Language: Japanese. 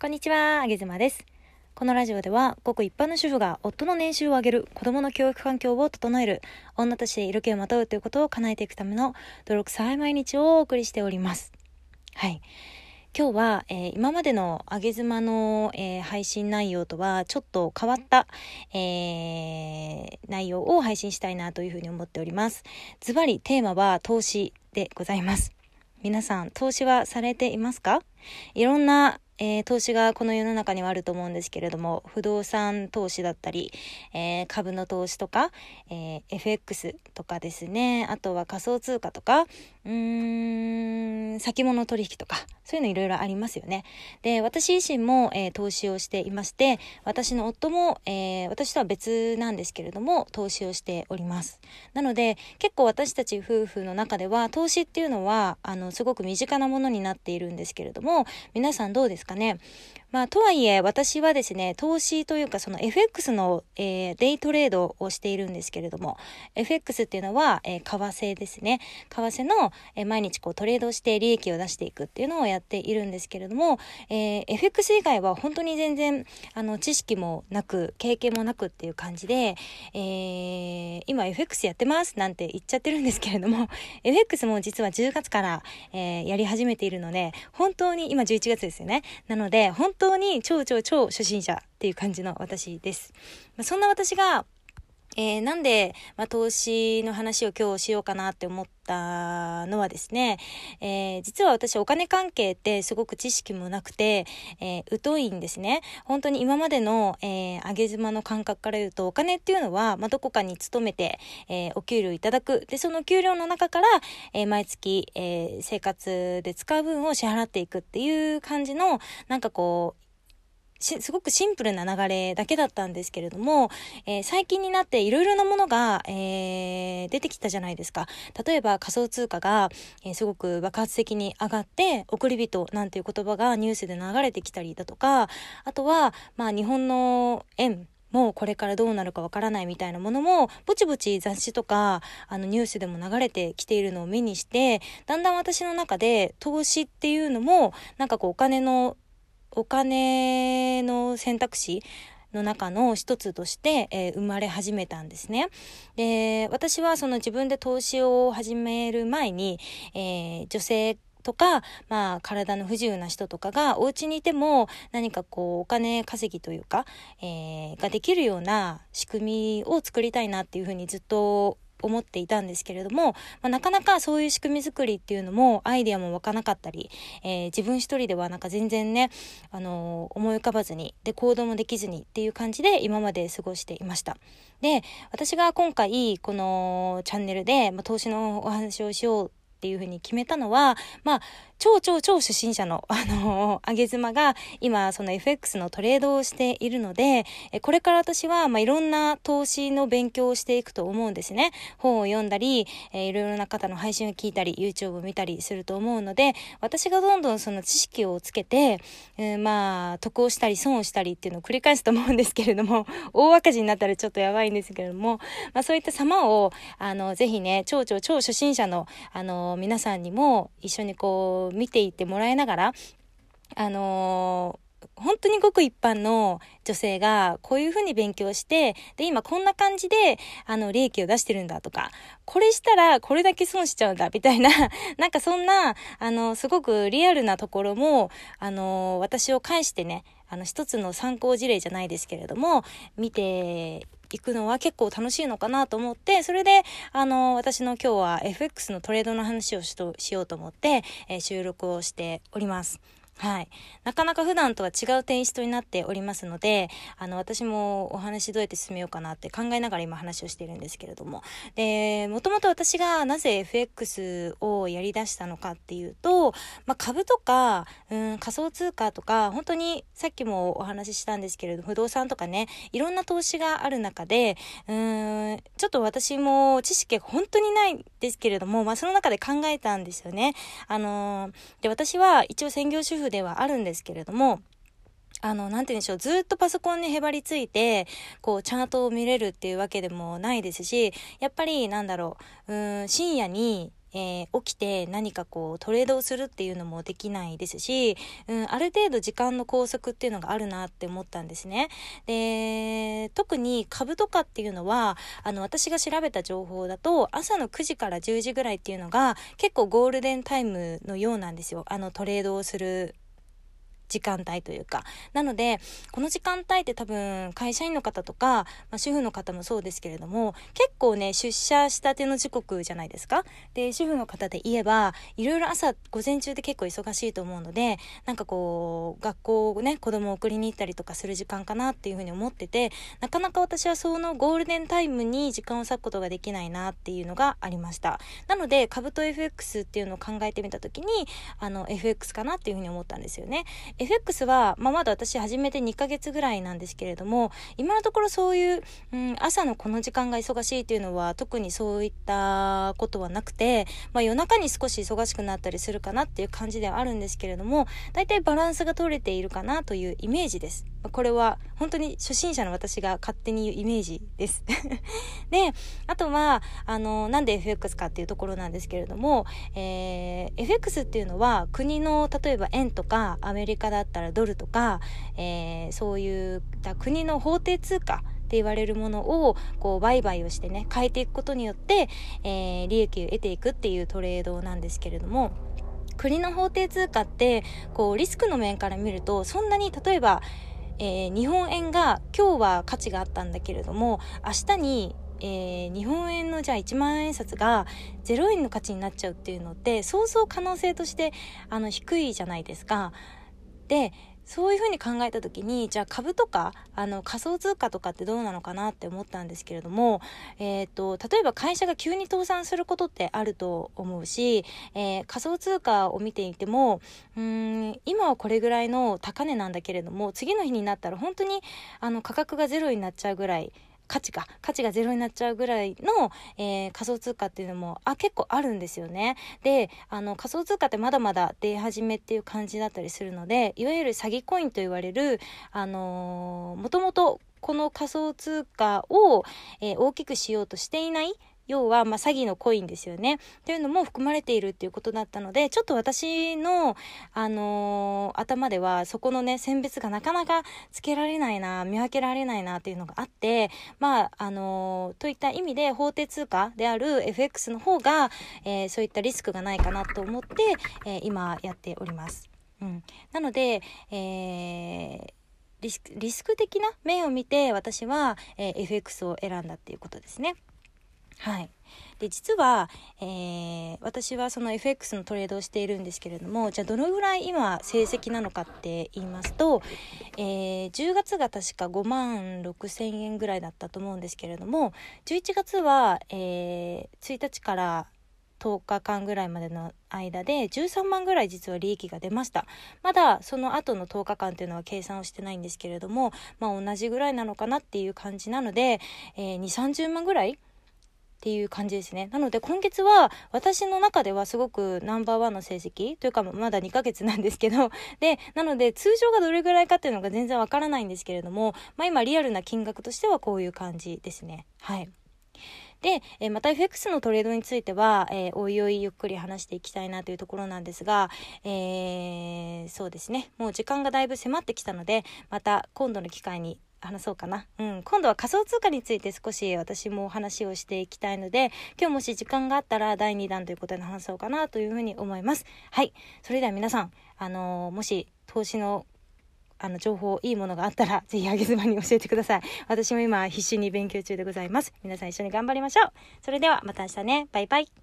こんにちは、あげずまです。このラジオでは、ごく一般の主婦が夫の年収を上げる、子供の教育環境を整える、女として色気をまとうということを叶えていくための努力さえ毎日をお送りしております。はい。今日は、えー、今までのあげ妻の、えー、配信内容とはちょっと変わった、えー、内容を配信したいなというふうに思っております。ズバリテーマは投資でございます。皆さん、投資はされていますか？いろんなえー、投資がこの世の中にはあると思うんですけれども、不動産投資だったり、えー、株の投資とか、えー、FX とかですね、あとは仮想通貨とか、うーん、先物取引とか、そういうのいろいろありますよね。で、私自身も、えー、投資をしていまして、私の夫も、えー、私とは別なんですけれども、投資をしております。なので、結構私たち夫婦の中では、投資っていうのは、あの、すごく身近なものになっているんですけれども、皆さんどうですかね？まあ、とはいえ、私はですね、投資というか、その FX の、えー、デイトレードをしているんですけれども、FX っていうのは、えー、為替ですね。為替の、えー、毎日こうトレードして利益を出していくっていうのをやっているんですけれども、えー、FX 以外は本当に全然、あの、知識もなく、経験もなくっていう感じで、えー、今 FX やってますなんて言っちゃってるんですけれども、FX も実は10月から、えー、やり始めているので、本当に、今11月ですよね。なので、本当に超超超初心者っていう感じの私です。まあ、そんな私が、えー、なんで、まあ、投資の話を今日しようかなって思ったのはですね、えー、実は私お金関係ってすごく知識もなくて、えー、疎いんですね。本当に今までの、えー、上げ妻の感覚から言うと、お金っていうのは、まあ、どこかに勤めて、えー、お給料いただく。で、その給料の中から、えー、毎月、えー、生活で使う分を支払っていくっていう感じの、なんかこう、すごくシンプルな流れだけだったんですけれども、えー、最近になっていろいろなものが、えー、出てきたじゃないですか。例えば仮想通貨が、えー、すごく爆発的に上がって、送り人なんていう言葉がニュースで流れてきたりだとか、あとは、まあ日本の円、もうこれからどうなるかわからないみたいなものも、ぼちぼち雑誌とか、あのニュースでも流れてきているのを目にして、だんだん私の中で投資っていうのも、なんかこうお金のお金の選択肢の中の一つとして、えー、生まれ始めたんですね。で、私はその自分で投資を始める前に、えー、女性とか、まあ、体の不自由な人とかがお家にいても何かこうお金稼ぎというか、えー、ができるような仕組みを作りたいなっていうふうにずっと思っていたんですけれども、まあ、なかなかそういう仕組み作りっていうのもアイデアも湧かなかったり、えー、自分一人ではなんか全然ね、あのー、思い浮かばずに、で、行動もできずにっていう感じで今まで過ごしていました。で、私が今回このチャンネルで、まあ、投資のお話をしようっていうふうに決めたのは、まあ、超超超初心者の、あのー、上げ妻が今、その FX のトレードをしているので、これから私は、まあ、いろんな投資の勉強をしていくと思うんですね。本を読んだり、え、いろいろな方の配信を聞いたり、YouTube を見たりすると思うので、私がどんどんその知識をつけて、えー、まあ、得をしたり損をしたりっていうのを繰り返すと思うんですけれども、大赤字になったらちょっとやばいんですけれども、まあ、そういった様を、あの、ぜひね、超超超初心者の、あの、皆さんにも一緒にこう、見ていてもらいながら、あのー、本当にごく一般の女性がこういうふうに勉強して、で、今こんな感じで、あの、利益を出してるんだとか、これしたらこれだけ損しちゃうんだ、みたいな、なんかそんな、あの、すごくリアルなところも、あの、私を介してね、あの、一つの参考事例じゃないですけれども、見て行くのは結構楽しいのかなと思って、それで、あの、私の今日は FX のトレードの話をしとしようと思って、えー、収録をしております。はい。なかなか普段とは違うテイストになっておりますので、あの、私もお話どうやって進めようかなって考えながら今話をしているんですけれども。で、もともと私がなぜ FX をやり出したのかっていうと、まあ、株とか、うん、仮想通貨とか、本当にさっきもお話ししたんですけれど、不動産とかね、いろんな投資がある中で、うん、ちょっと私も知識が本当にないんですけれども、まあ、その中で考えたんですよね。あので、私は一応専業主婦ではあるんですけれども、あの、なんて言うんでしょう、ずっとパソコンにへばりついて、こう、チャートを見れるっていうわけでもないですし、やっぱり、なんだろう、うん、深夜に、えー、起きて何かこうトレードをするっていうのもできないですし、うん、ある程度時間の拘束っていうのがあるなって思ったんですね。で、特に株とかっていうのは、あの、私が調べた情報だと、朝の9時から10時ぐらいっていうのが結構ゴールデンタイムのようなんですよ。あの、トレードをする時間帯というか。なので、この時間帯って多分会社員の方とか、まあ、主婦の方もそうですけれども、結構ね、出社したての時刻じゃないですか。で、主婦の方で言えば、いろいろ朝、午前中で結構忙しいと思うので、なんかこう、学校をね、子供を送りに行ったりとかする時間かなっていうふうに思ってて、なかなか私はそのゴールデンタイムに時間を割くことができないなっていうのがありました。なので、株と FX っていうのを考えてみたときに、あの、FX かなっていうふうに思ったんですよね。FX は、まあ、まだ私始めて2ヶ月ぐらいなんですけれども、今のところそういう、うん、朝のこの時間が忙しいっていうのは特にそういったことはなくて、まあ、夜中に少し忙しくなったりするかなっていう感じではあるんですけれども、大体バランスが取れているかなというイメージです。これは本当に初心者の私が勝手に言うイメージです。で、あとは、あの、なんで FX かっていうところなんですけれども、えー、FX っていうのは国の例えば円とかアメリカだったらドルとか、えー、そういった国の法定通貨って言われるものをこう売買をしてね変えていくことによって、えー、利益を得ていくっていうトレードなんですけれども国の法定通貨ってこうリスクの面から見るとそんなに例えば、えー、日本円が今日は価値があったんだけれども明日にえー、日本円のじゃあ1万円札が0円の価値になっちゃうっていうのってそうそう可能性としてあの低いじゃないですか。でそういうふうに考えた時にじゃあ株とかあの仮想通貨とかってどうなのかなって思ったんですけれども、えーと、例えば会社が急に倒産することってあると思うし、えー、仮想通貨を見ていてもうん今はこれぐらいの高値なんだけれども次の日になったら本当にあの価格がゼロになっちゃうぐらい価値が、価値がゼロになっちゃうぐらいの、えー、仮想通貨っていうのも、あ、結構あるんですよね。で、あの、仮想通貨ってまだまだ出始めっていう感じだったりするので、いわゆる詐欺コインと言われる、あのー、もともとこの仮想通貨を、えー、大きくしようとしていない要は、ま、詐欺のコインですよね。というのも含まれているっていうことだったので、ちょっと私の、あのー、頭では、そこのね、選別がなかなかつけられないな、見分けられないなっていうのがあって、まあ、あのー、といった意味で、法定通貨である FX の方が、えー、そういったリスクがないかなと思って、え今やっております。うん。なので、えー、リスク、リスク的な面を見て私は、えー、FX を選んだっていうことですね。はい。で、実は、えー、私はその FX のトレードをしているんですけれども、じゃあどのぐらい今成績なのかって言いますと、えー、10月が確か5万6千円ぐらいだったと思うんですけれども、11月は、えー、1日から10日間ぐらいまでの間で13万ぐらい実は利益が出ました。まだその後の10日間っていうのは計算をしてないんですけれども、まあ同じぐらいなのかなっていう感じなので、えー、2、30万ぐらいっていう感じですね。なので今月は私の中ではすごくナンバーワンの成績というかまだ2ヶ月なんですけど、で、なので通常がどれぐらいかっていうのが全然わからないんですけれども、まあ今リアルな金額としてはこういう感じですね。はい。で、えー、また FX のトレードについては、えー、おいおいゆっくり話していきたいなというところなんですが、えー、そうですね。もう時間がだいぶ迫ってきたので、また今度の機会に話そうかな。うん。今度は仮想通貨について少し私もお話をしていきたいので、今日もし時間があったら第2弾ということで話そうかなというふうに思います。はい。それでは皆さん、あのー、もし投資のあの、情報、いいものがあったら、ぜひ、あげずまに教えてください。私も今、必死に勉強中でございます。皆さん一緒に頑張りましょう。それでは、また明日ね。バイバイ。